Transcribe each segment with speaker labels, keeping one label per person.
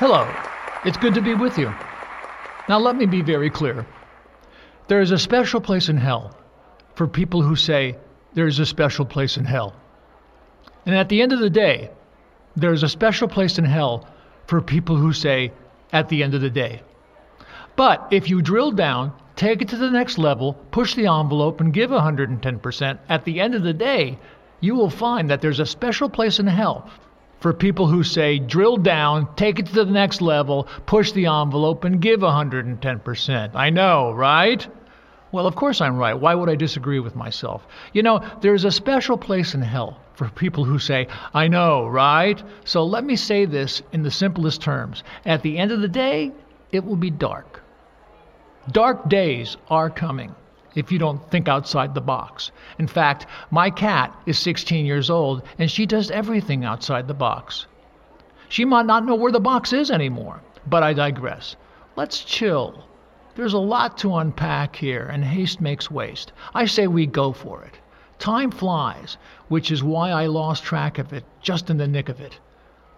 Speaker 1: Hello, it's good to be with you. Now, let me be very clear. There is a special place in hell for people who say there is a special place in hell. And at the end of the day, there is a special place in hell for people who say at the end of the day. But if you drill down, take it to the next level, push the envelope, and give 110%, at the end of the day, you will find that there's a special place in hell for people who say drill down, take it to the next level, push the envelope, and give 110%. I know, right? Well, of course I'm right. Why would I disagree with myself? You know, there's a special place in hell for people who say, I know, right? So let me say this in the simplest terms. At the end of the day, it will be dark. Dark days are coming if you don't think outside the box. In fact, my cat is 16 years old and she does everything outside the box. She might not know where the box is anymore, but I digress. Let's chill. There's a lot to unpack here, and haste makes waste. I say we go for it. Time flies, which is why I lost track of it just in the nick of it.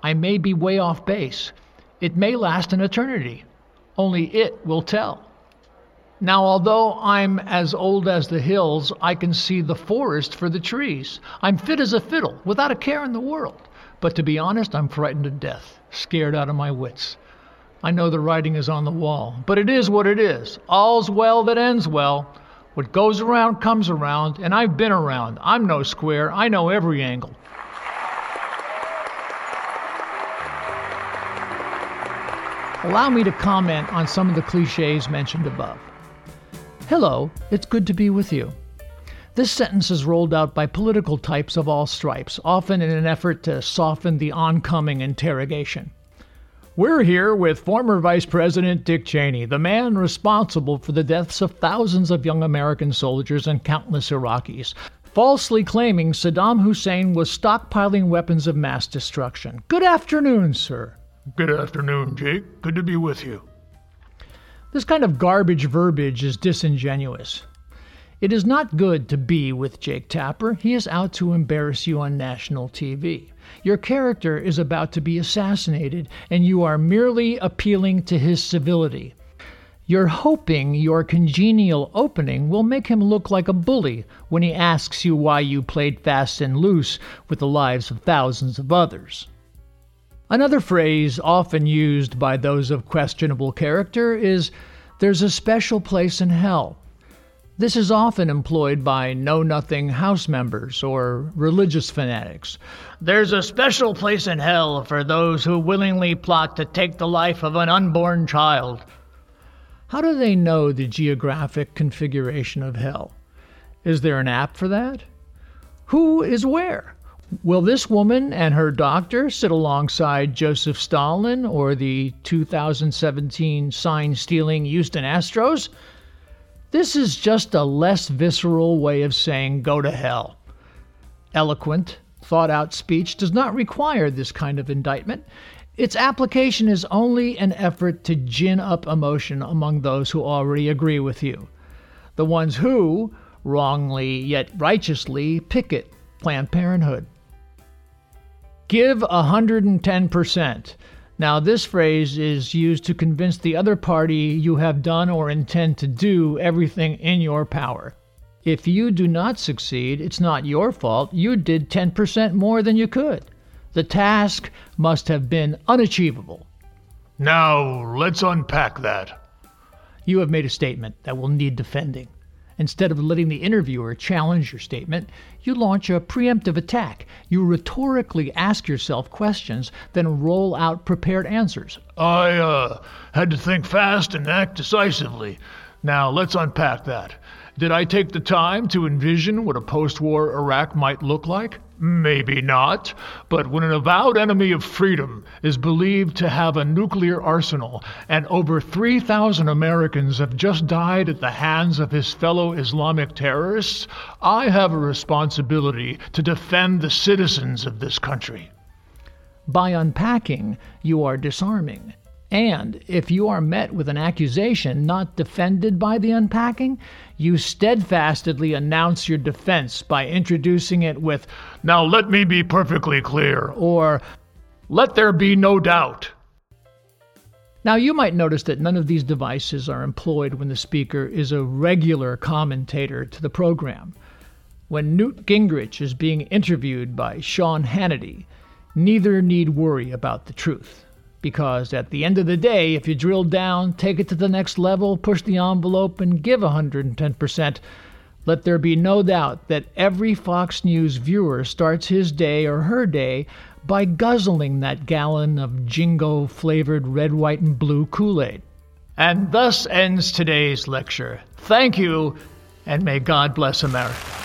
Speaker 1: I may be way off base. It may last an eternity. Only it will tell. Now, although I'm as old as the hills, I can see the forest for the trees. I'm fit as a fiddle, without a care in the world. But to be honest, I'm frightened to death, scared out of my wits. I know the writing is on the wall, but it is what it is. All's well that ends well. What goes around comes around, and I've been around. I'm no square, I know every angle. Allow me to comment on some of the cliches mentioned above. Hello, it's good to be with you. This sentence is rolled out by political types of all stripes, often in an effort to soften the oncoming interrogation. We're here with former Vice President Dick Cheney, the man responsible for the deaths of thousands of young American soldiers and countless Iraqis, falsely claiming Saddam Hussein was stockpiling weapons of mass destruction. Good afternoon, sir.
Speaker 2: Good afternoon, Jake. Good to be with you.
Speaker 1: This kind of garbage verbiage is disingenuous. It is not good to be with Jake Tapper. He is out to embarrass you on national TV. Your character is about to be assassinated, and you are merely appealing to his civility. You're hoping your congenial opening will make him look like a bully when he asks you why you played fast and loose with the lives of thousands of others. Another phrase often used by those of questionable character is, there's a special place in hell. This is often employed by know nothing house members or religious fanatics. There's a special place in hell for those who willingly plot to take the life of an unborn child. How do they know the geographic configuration of hell? Is there an app for that? Who is where? Will this woman and her doctor sit alongside Joseph Stalin or the 2017 sign stealing Houston Astros? This is just a less visceral way of saying go to hell. Eloquent, thought out speech does not require this kind of indictment. Its application is only an effort to gin up emotion among those who already agree with you. The ones who, wrongly yet righteously, picket Planned Parenthood. Give 110%. Now, this phrase is used to convince the other party you have done or intend to do everything in your power. If you do not succeed, it's not your fault. You did 10% more than you could. The task must have been unachievable.
Speaker 2: Now, let's unpack that.
Speaker 1: You have made a statement that will need defending. Instead of letting the interviewer challenge your statement, you launch a preemptive attack. You rhetorically ask yourself questions, then roll out prepared answers.
Speaker 2: I uh, had to think fast and act decisively. Now, let's unpack that. Did I take the time to envision what a post war Iraq might look like? Maybe not. But when an avowed enemy of freedom is believed to have a nuclear arsenal and over 3,000 Americans have just died at the hands of his fellow Islamic terrorists, I have a responsibility to defend the citizens of this country.
Speaker 1: By unpacking, you are disarming. And if you are met with an accusation not defended by the unpacking, you steadfastly announce your defense by introducing it with,
Speaker 2: Now let me be perfectly clear,
Speaker 1: or
Speaker 2: let there be no doubt.
Speaker 1: Now, you might notice that none of these devices are employed when the speaker is a regular commentator to the program. When Newt Gingrich is being interviewed by Sean Hannity, neither need worry about the truth. Because at the end of the day, if you drill down, take it to the next level, push the envelope, and give 110%, let there be no doubt that every Fox News viewer starts his day or her day by guzzling that gallon of jingo flavored red, white, and blue Kool Aid. And thus ends today's lecture. Thank you, and may God bless America.